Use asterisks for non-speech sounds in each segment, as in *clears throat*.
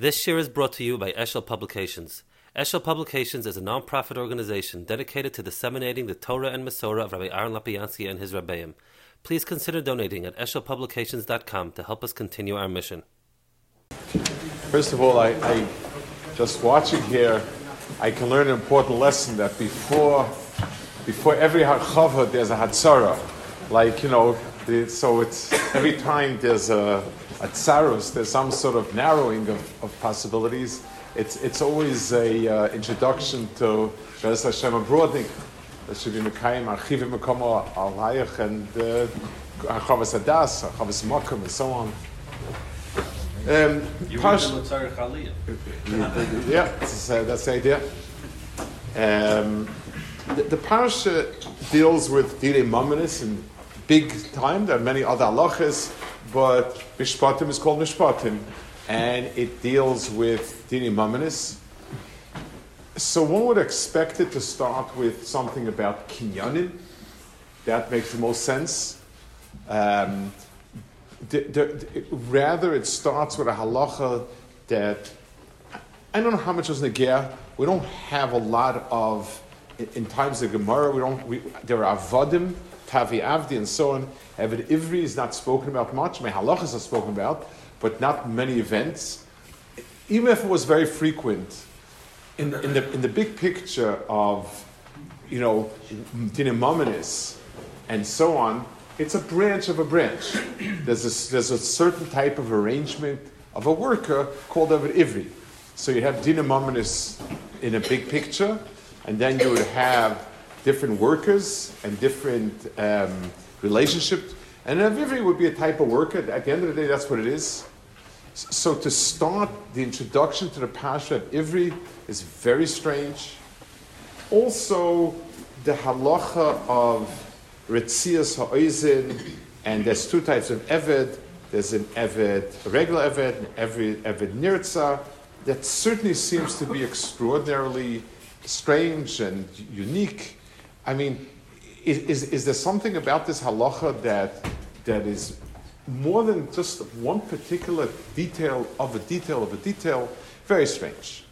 This year is brought to you by Eshel Publications. Eshel Publications is a non-profit organization dedicated to disseminating the Torah and Masorah of Rabbi Aaron Lopiansky and his Rebbeim. Please consider donating at eshelpublications.com to help us continue our mission. First of all, I, I just watching here, I can learn an important lesson that before before every harchava there's a hatzara. Like, you know, the, so it's every time there's a, a tsaros, there's some sort of narrowing of, of possibilities. It's, it's always a uh, introduction to Be'ez Hashem Abrodnik. That should be Mekayim, Archivim Mekomo Al Hayach, and uh, Harchavas Adas, Harchavas Mokum, and so on. Um, Parsh- the Tzarech Aliyah. *laughs* yeah, that's, uh, that's the idea. Um, the, the parasha deals with Dile Mamonis in big time. There are many other halachas, but Mishpatim is called Mishpatim, and it deals with Dile Mamonis. So one would expect it to start with something about kinyanim. That makes the most sense. Um, the, the, rather, it starts with a halacha that I don't know how much is Nagia. We don't have a lot of, in, in times of Gemara, we don't, we, there are Avodim, Tavi Avdi, and so on. Eved Ivri is not spoken about much. My halachas are spoken about, but not many events. Even if it was very frequent, in, in, the, in the big picture of, you know, Dinimomenis and so on, it's a branch of a branch. There's a, there's a certain type of arrangement of a worker called Eved Ivri. So you have Dinimomenis in a big picture, and then you would have different workers and different um, relationships. And an Avivri would be a type of worker. At the end of the day, that's what it is. So to start the introduction to the Pasha of Ivri is very strange. Also, the halacha of Ritzias Ha'oizin, and there's two types of Eved. There's an Eved, a regular Eved, and Eved Nirtza. That certainly seems to be extraordinarily strange and unique. I mean, is, is, is there something about this halacha that, that is more than just one particular detail of a detail of a detail? Very strange.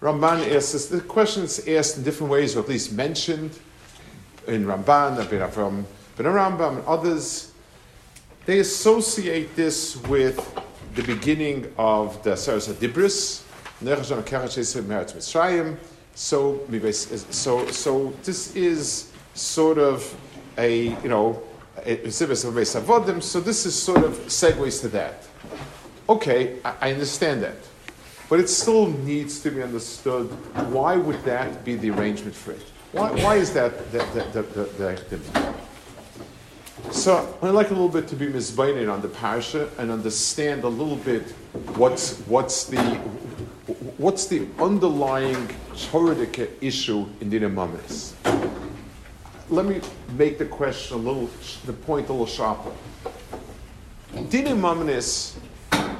Ramban asks this, the question is asked in different ways, or at least mentioned in Ramban, from Ben Rambam, and others. They associate this with the beginning of the Seres Dibris, so, so, so this is sort of a, you know, so this is sort of segues to that. Okay, I, understand that. But it still needs to be understood why would that be the arrangement for it? Why, why is that the, the, the, the activity? So I'd like a little bit to be misbaited on the parsha and understand a little bit what's, what's, the, what's the underlying Torah issue in Dina Mamis. Let me make the question a little, the point a little sharper. Dina Mamis,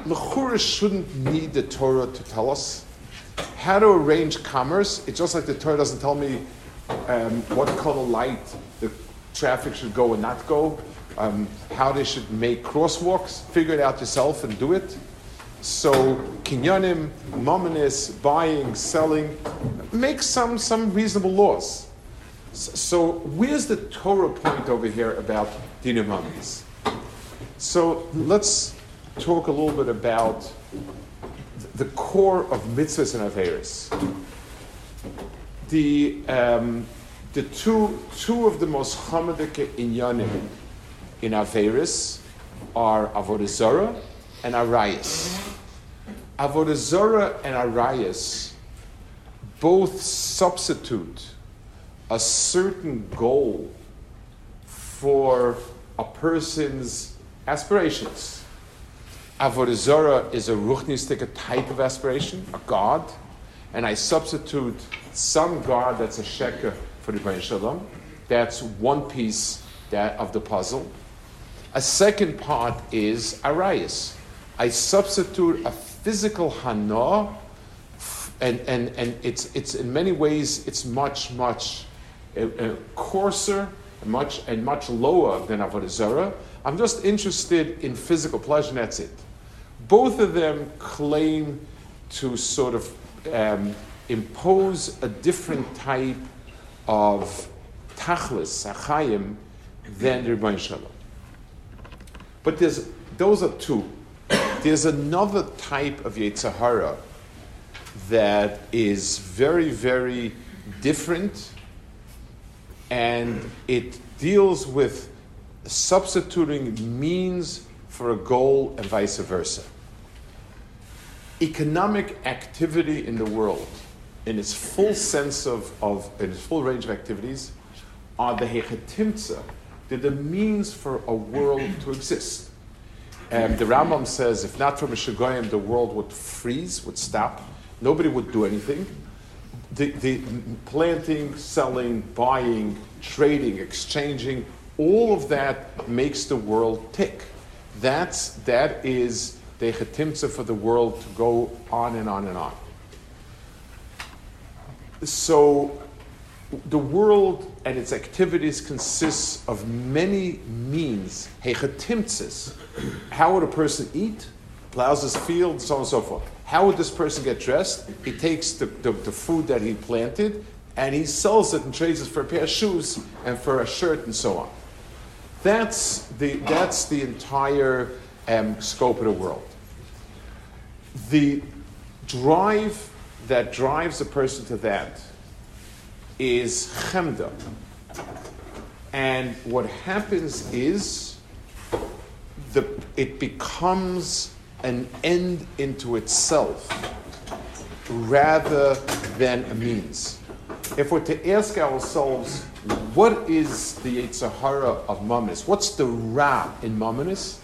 Lechura shouldn't need the Torah to tell us how to arrange commerce. It's just like the Torah doesn't tell me um, what color light the traffic should go and not go, um, how they should make crosswalks. Figure it out yourself and do it. So kinyanim, mominis, buying, selling, make some some reasonable laws. So where's the Torah point over here about dina mominis? So let's talk a little bit about the core of mitzvahs and averis. The um, the two two of the most chamadik inyanim in averis are avodah and arayas. Avodah and arayas both substitute a certain goal for a person's aspirations. Avodah is a ruchnistic, type of aspiration, a god, and I substitute some god that's a sheker for the Shalom. That's one piece that, of the puzzle. A second part is arayas. I substitute a physical hana, and, and, and it's, it's in many ways it's much much uh, coarser, and much and much lower than avodah zarah. I'm just interested in physical pleasure, and that's it. Both of them claim to sort of um, impose a different type of tachlis, achayim, than the Rebbein Shalom. But there's, those are two. There's another type of Yetzirah that is very, very different, and it deals with substituting means for a goal and vice versa. Economic activity in the world, in its full sense of, of in its full range of activities, are the hechetimtza, they're the means for a world to exist. And the Rambam says, if not for Mishagoyim, the world would freeze, would stop. Nobody would do anything. The, the planting, selling, buying, trading, exchanging, all of that makes the world tick. That's, that is the chetimtza for the world to go on and on and on. So the world and its activities consists of many means, hechetimtzis. How would a person eat? Plows his field, so on and so forth. How would this person get dressed? He takes the, the, the, food that he planted and he sells it and trades it for a pair of shoes and for a shirt and so on. That's the, that's the entire um, scope of the world. The drive that drives a person to that is chemda. And what happens is the, it becomes an end into itself rather than a means. If we're to ask ourselves, what is the Yitzhahara of Mamonis? What's the Ra in Mamonis?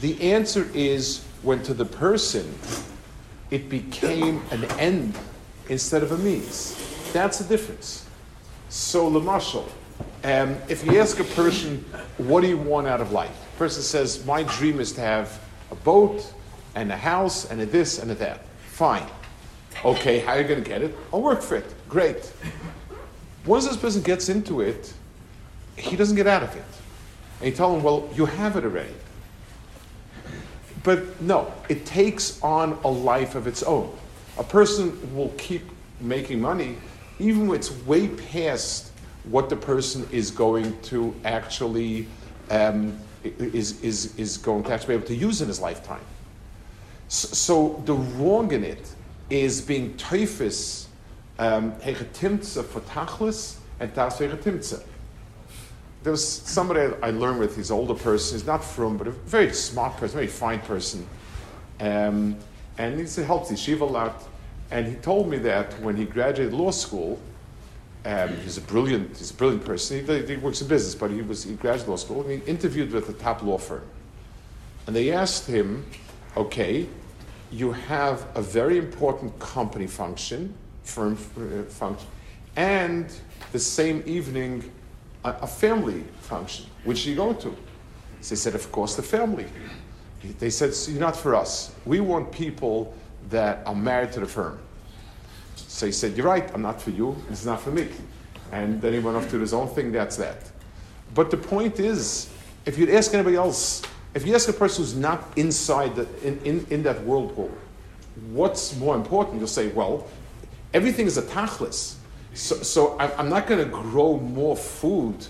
The answer is when to the person it became an end instead of a means. That's the difference. So, Lamashal, um, if you ask a person, what do you want out of life? Person says, my dream is to have a boat and a house and a this and a that. Fine. Okay, how are you going to get it? I'll work for it. Great. Once this person gets into it, he doesn't get out of it. And you tell him, well, you have it already. But no, it takes on a life of its own. A person will keep making money even when it's way past what the person is going to actually um, is, is, is going to actually be able to use in his lifetime. So, so the wrong in it is being typhus um, for tachlis and tas hechetimtza. There was somebody I learned with, he's an older person, he's not from, but a very smart person, very fine person. Um, and he helps yeshiva a lot. And he told me that when he graduated law school, um, he's a brilliant, he's a brilliant person. He, he, works in business, but he was he graduated law school and he interviewed with a top law firm. And they asked him, "Okay, you have a very important company function, firm uh, function, and the same evening a, a family function. Which you going to?" So they said, "Of course, the family." They said, so "You're not for us. We want people." that are married to the firm. So he said, You're right, I'm not for you, it's not for me. And then he went off to his own thing, that's that. But the point is, if you'd ask anybody else, if you ask a person who's not inside the, in, in, in that whirlpool, what's more important? You'll say, Well, everything is a tachlis. So, so I'm not going to grow more food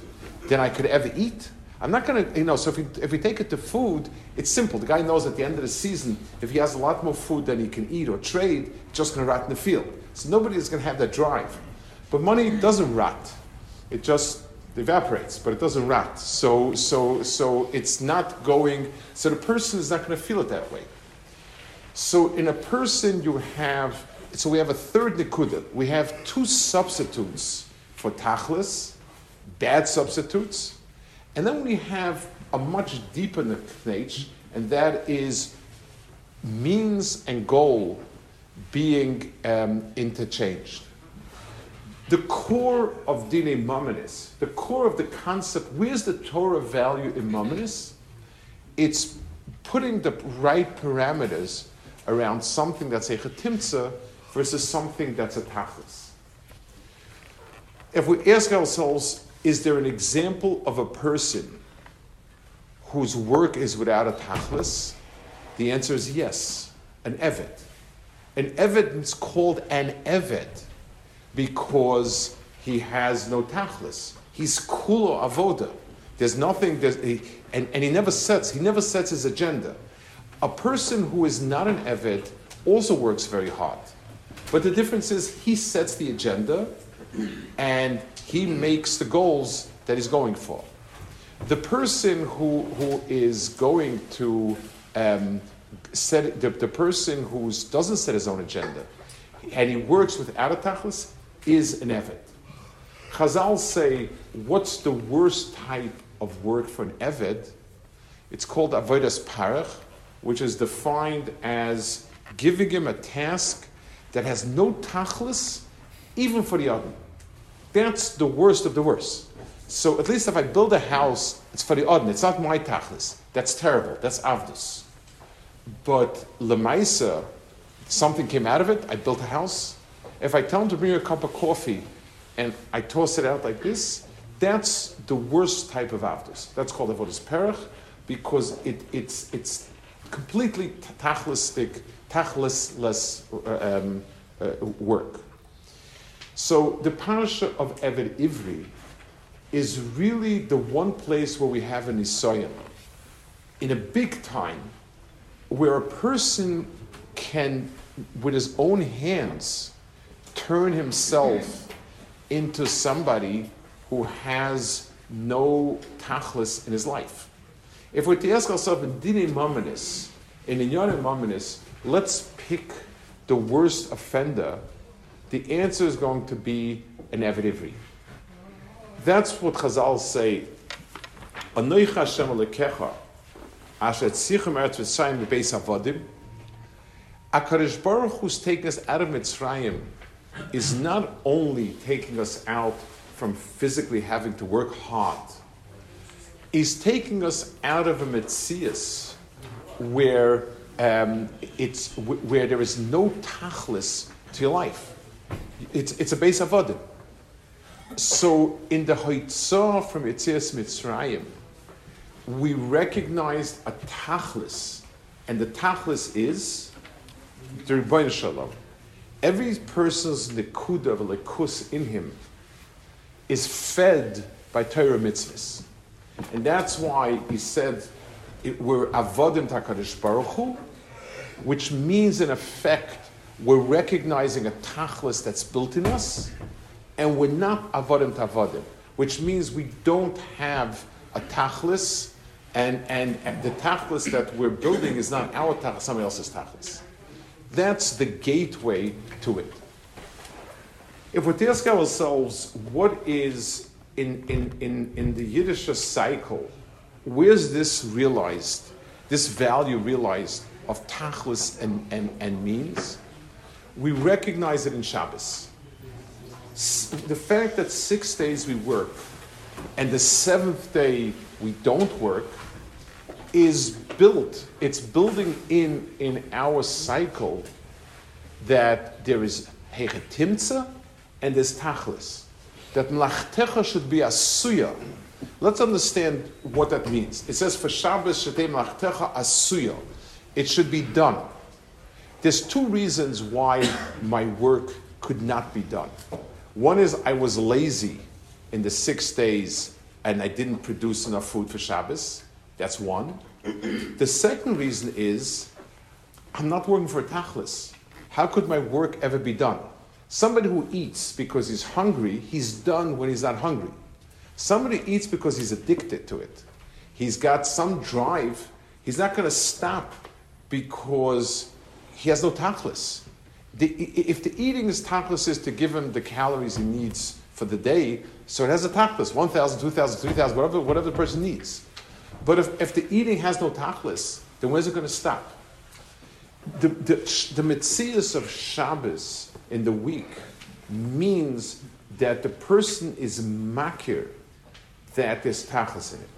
than I could ever eat. I'm not going to, you know, so if we, if we take it to food, it's simple. The guy knows at the end of the season, if he has a lot more food than he can eat or trade, it's just going to rot in the field. So nobody is going to have that drive. But money doesn't rot. It just evaporates, but it doesn't rot. So, so, so it's not going, so the person is not going to feel it that way. So in a person you have, so we have a third nikuda. We have two substitutes for tachlis, bad substitutes, and then we have a much deeper knech, and that is means and goal being um, interchanged. The core of Dine Mamonis, the core of the concept, where's the Torah value in Mamonis? It's putting the right parameters around something that's a chetimtza versus something that's a tachlis. If we ask ourselves, is there an example of a person whose work is without a tachlis? The answer is yes, an evet. An is called an Eved because he has no tachlis. He's kulo avoda. There's nothing, there's, he, and, and he never sets, he never sets his agenda. A person who is not an Eved also works very hard. But the difference is he sets the agenda and he makes the goals that he's going for. The person who, who is going to um, set, the, the person who doesn't set his own agenda and he works without a tachlis is an Eved. Chazal say, what's the worst type of work for an Eved? It's called Avodas Parach, which is defined as giving him a task that has no tachlis, even for the Adam. That's the worst of the worst. So at least if I build a house, it's for the Adam. It's not my tachlis. That's terrible. That's avdus. But lemaisa, something came out of it. I built a house. If I tell him to bring me a cup of coffee, and I toss it out like this, that's the worst type of avdus. That's called avodas perach because it, it's it's completely tachlistic, tachlisless um, uh, work. So the parasha of Eved Ivri is really the one place where we have an Nisayan in a big time where a person can, with his own hands, turn himself into somebody who has no tachlis in his life. If to ask ourselves in dine mominis, in inyanim mominis, let's pick the worst offender, the answer is going to be an Eved That's what Chazal say. Anoich Hashem alekecha, asher tzichem eretz v'tzayim bebeis avodim. HaKadosh Baruch who's taken us out of Mitzrayim is not only taking us out from physically having to work hard, he's taking us out of a Metzias where um, it's where there is no tachlis to your life. It's, it's a base of. So in the Haitzah from Yitzias Mitzrayim, we recognized a tachlis, and the tachlis is the Rebbeinu Shalom. Every person's nekuda of lekus in him is fed by Torah mitzvahs. And that's why he said it, we're avodim takadish baruch Hu, which means in effect we're recognizing a tachlis that's built in us, and we're not avodim tavodim, which means we don't have a tachlis, and, and, and the tachlis that we're building is not our tachlis, somebody else's tachlis. That's the gateway to it. If we ask ourselves, what is in, in, in, in the Yiddish cycle, where's this realized, this value realized of tachlis and, and, and means? We recognize it in Shabbos. The fact that six days we work and the seventh day we don't work is built, it's building in in our cycle that there is hechetimtza and there's tachlis. That mlachtecha should be a suya. Let's understand what that means. It says for Shabbos shetei mlachtecha asuya. It should be done. There's two reasons why my work could not be done. One is I was lazy in the six days and I didn't produce enough food for Shabbos. That's one. *clears throat* The second reason is I'm not working for a tachlis. How could my work ever be done? Somebody who eats because he's hungry, he's done when he's not hungry. Somebody eats because he's addicted to it. He's got some drive. He's not going to stop because he has no tachlis. The, if the eating is tachlis is to give him the calories he needs for the day, so it has a tachlis, 1,000, 2,000, 3,000, whatever, whatever the person needs. But if, if the eating has no tachlis, then where's it going to stop? The, the, the mitzias of Shabbos in the week means that the person is makir that there's tachlis in it.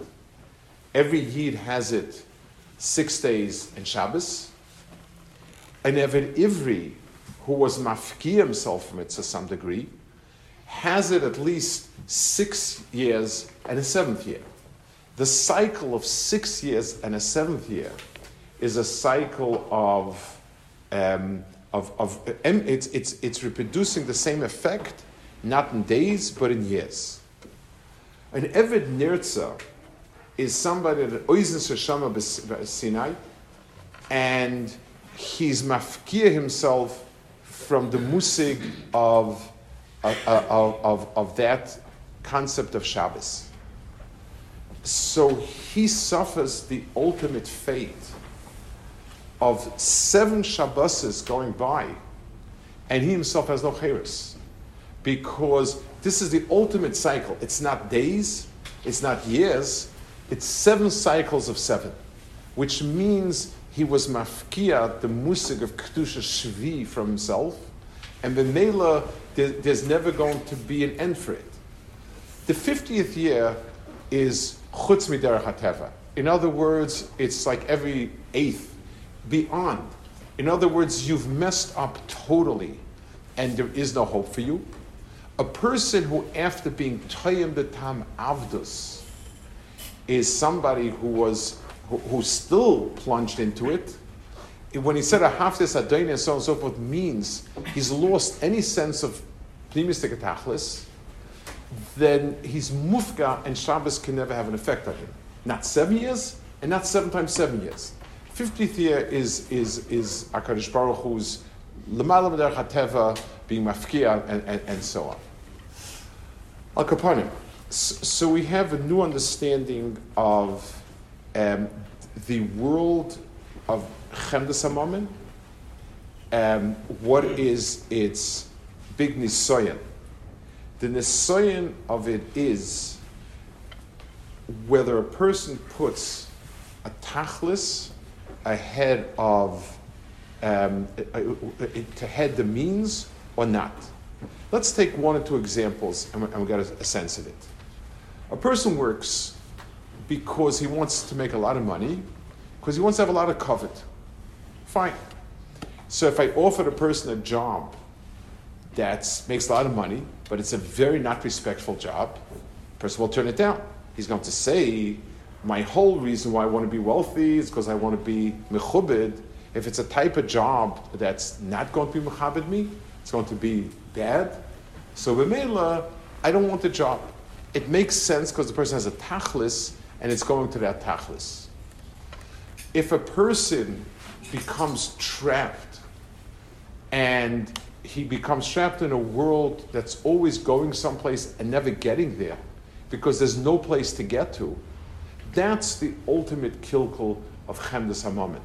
Every yid has it six days in Shabbos. And Eved Ivri, who was mafki himself from it to some degree, has it at least six years and a seventh year. The cycle of six years and a seventh year is a cycle of, um, of, of it's, it's, it's reproducing the same effect, not in days, but in years. An Eved Nirza is somebody that Oizen Shashama Sinai, and he's mafkia himself from the musig of, Uh, of, of, of, that concept of Shabbos. So he suffers the ultimate fate of seven Shabboses going by, and he himself has no cheres. Because this is the ultimate cycle. It's not days, it's not years, it's seven cycles of seven, which means he was mafkia, the musig of Kedusha Shvi from himself, and the Mela, there's never going to be an end for it. The 50th year is Chutz Mider HaTeva. In other words, it's like every eighth beyond. In other words, you've messed up totally and there is no hope for you. A person who, after being Toyim the Tam Avdus, is somebody who was who, who, still plunged into it. When he said a haftis adayne and so on and so forth means he's lost any sense of pneumistic then he's mufga and Shabbos can never have an effect on him. Not seven years and not seven times seven years. 50th year is, is, is HaKadosh Baruch Hu's L'malam Hateva being mafkia and, and, and so on. Al Kapanim. So we have a new understanding of um, the world of Chemdes HaMammon, um, what is its big nisoyan. The nisoyan of it is whether a person puts a tachlis ahead of um, to head the means or not. Let's take one or two examples and we, get a sense of it. A person works because he wants to make a lot of money, because he wants to have a lot of covet. Fine. So if I offer a person a job that makes a lot of money, but it's a very not respectful job, person will turn it down. He's going to say, my whole reason why I want to be wealthy is because I want to be mechubed. If it's a type of job that's not going to be mechabed me, it's going to be bad. So b'meila, I don't want the job. It makes sense because the person has a tachlis and it's going to that tachlis. If a person becomes trapped and he becomes trapped in a world that's always going someplace and never getting there because there's no place to get to, that's the ultimate kilkel of Chemdes HaMammon.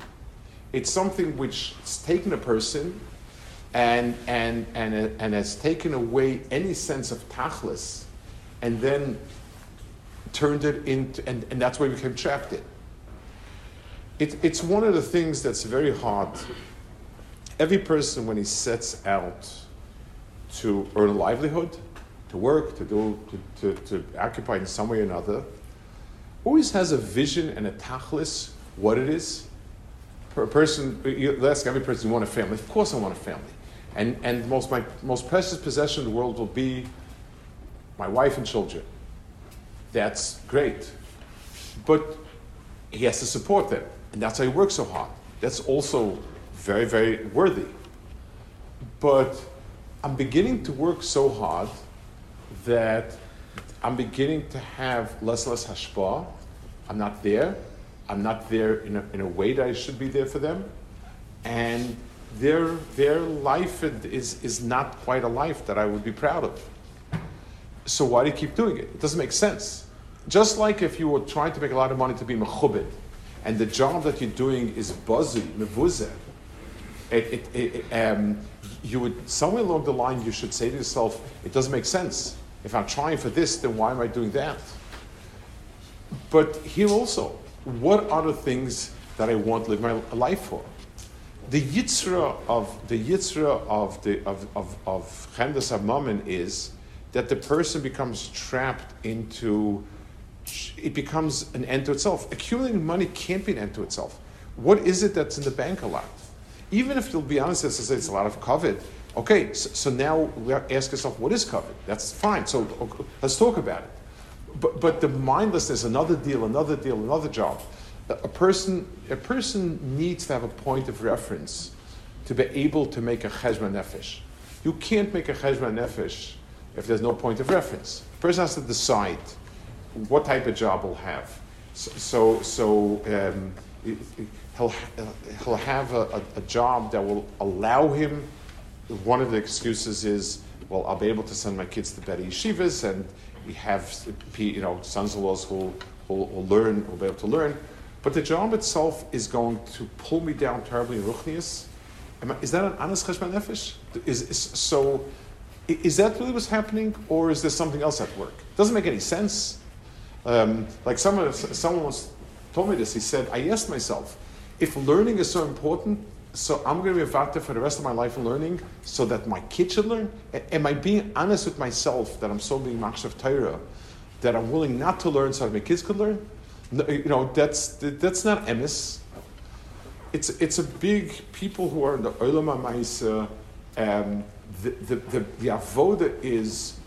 It's something which has taken a person and, and, and, and has taken away any sense of tachlis and then turned it into, and, and that's why we became trapped in. It, it's one of the things that's very hard. Every person, when he sets out to earn a livelihood, to work, to do, to, to, to occupy in some way or another, always has a vision and a tachlis, what it is. A person, you ask every person, you want a family? Of course I want a family. And, and most, my most precious possession in the world will be my wife and children. That's great. But he has to support them. And that's why he works so hard. That's also very, very worthy. But I'm beginning to work so hard that I'm beginning to have less and less hashpah. I'm not there. I'm not there in a, in a way that I should be there for them. And their, their life is, is not quite a life that I would be proud of. So why do you keep doing it? It doesn't make sense. Just like if you were trying to make a lot of money to be mechubit, and the job that you're doing is buzzy, mevuzeh, it, it, it, um, you would somewhere along the line you should say to yourself, it doesn't make sense. If I'm trying for this, then why am I doing that? But here also, what are the things that I want to live my life for? The yitzra of the yitzra of the of of of HaMammon is that the person becomes trapped into it becomes an end to itself. Accumulating money can't be an end to itself. What is it that's in the bank a lot? Even if you'll be honest, as I say, it's a lot of covet. Okay, so, so now we ask ourselves, what is covet? That's fine. So okay, let's talk about it. But, but the mindlessness, another deal, another deal, another job. A person, a person needs to have a point of reference to be able to make a cheshbon nefesh. You can't make a cheshbon nefesh if there's no point of reference. The person has to decide what type of job he'll have. So, so, um, he'll, he'll have a, a, job that will allow him. One of the excuses is, well, I'll be able to send my kids to better yeshivas, and we have, you know, sons-in-laws who will, will learn, will be able to learn. But the job itself is going to pull me down terribly in ruchnias. Is that an honest cheshbon nefesh? Is, is, so, is that really what's happening, or is there something else at work? Doesn't make any sense. Um, like someone, someone once told me this. He said, I asked myself, if learning is so important, so I'm going to be a vata for the rest of my life in learning, so that my kids should learn. Am I being honest with myself that I'm so being machshav Torah, that I'm willing not to learn so that my kids could learn? No, you know, that's that's not emes. It's it's a big people who are in the olam. Um, the the the, the avoda is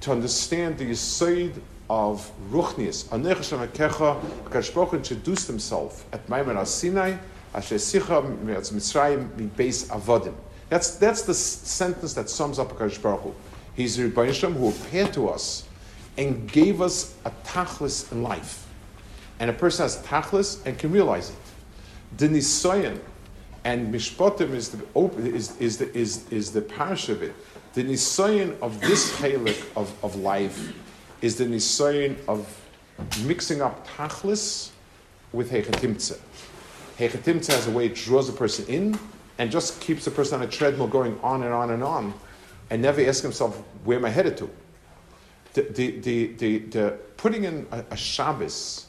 to understand the side of Ruchnius. Anech Kecha, Kashbroch introduced himself at Maimon Sinai, Asher Sicha Mitzrayim Mi Beis Avodim. That's, that's the sentence that sums up Akash Baruch Hu. He's the Rebbeinu who appeared to us and gave us a tachlis in life. And a person has tachlis and can realize it. The Nisoyan and Mishpotim is the, is, is the, is, is the parish of it. The Nisoyan of this chalik of, of life is the nisayin of mixing up tachlis with hechetimtze. Hechetimtze has a way it draws a person in and just keeps the person on a treadmill going on and on and on and never ask himself, where am I headed to? The, the, the, the, the putting in a, a Shabbos,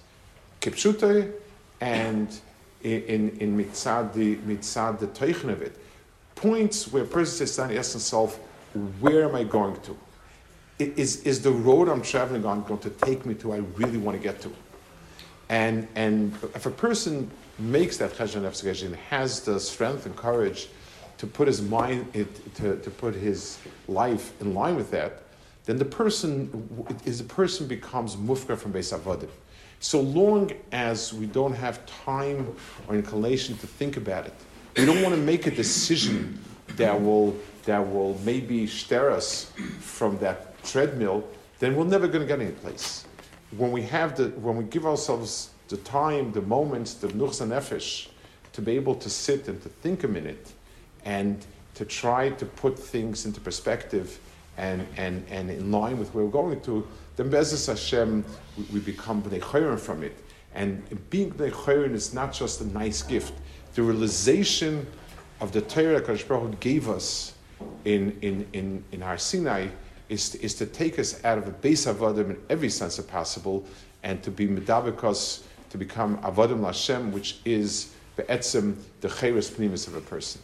kipshute, and in, in mitzad, the, mitzad, the teichen of it, points where a person says, asks himself, where am I going to? Is, is the road I'm traveling on going to take me to where I really want to get to? And, and if a person makes that cheshbon nefesh and has the strength and courage to put his mind, it, to, to put his life in line with that, then the person is the person becomes mufka from Beis Avodim. So long as we don't have time or inclination to think about it, we don't want to make a decision that will that will maybe steer us from that treadmill, then we're never going to get any place. When we have the, when we give ourselves the time, the moments, the nuchs nefesh, to be able to sit and to think a minute, and to try to put things into perspective and, and, and in line with where we're going to, then Bezos Hashem, we, we become Bnei from it. And being Bnei is not just a nice gift. The realization of the Torah Baruch gave us in, in, in, in our Sinai is is to take us out of a base avodim in every sense of possible, and to be medabikos, to become avodim Lashem, which is the be'etzim the cheres pnimis of a person.